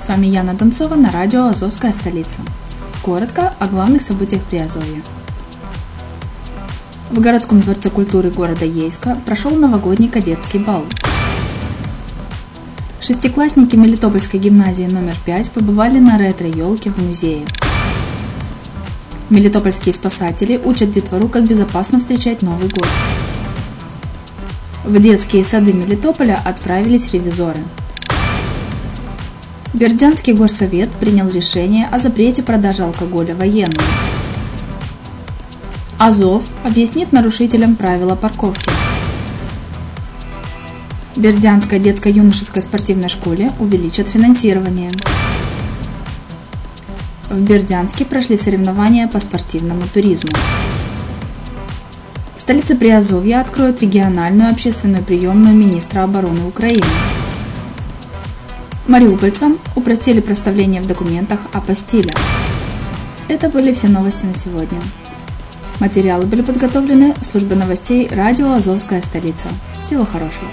С вами Яна Донцова на радио «Азовская столица». Коротко о главных событиях Приазовья. В городском дворце культуры города Ейска прошел новогодний кадетский бал. Шестиклассники Мелитопольской гимназии номер 5 побывали на ретро-елке в музее. Мелитопольские спасатели учат детвору, как безопасно встречать Новый год. В детские сады Мелитополя отправились ревизоры – Бердянский горсовет принял решение о запрете продажи алкоголя военным. Азов объяснит нарушителям правила парковки. Бердянской детско-юношеской спортивной школе увеличат финансирование. В Бердянске прошли соревнования по спортивному туризму. В столице Приазовья откроют региональную общественную приемную министра обороны Украины. Мариупольцам упростили проставление в документах о постеле. Это были все новости на сегодня. Материалы были подготовлены службой новостей радио «Азовская столица». Всего хорошего!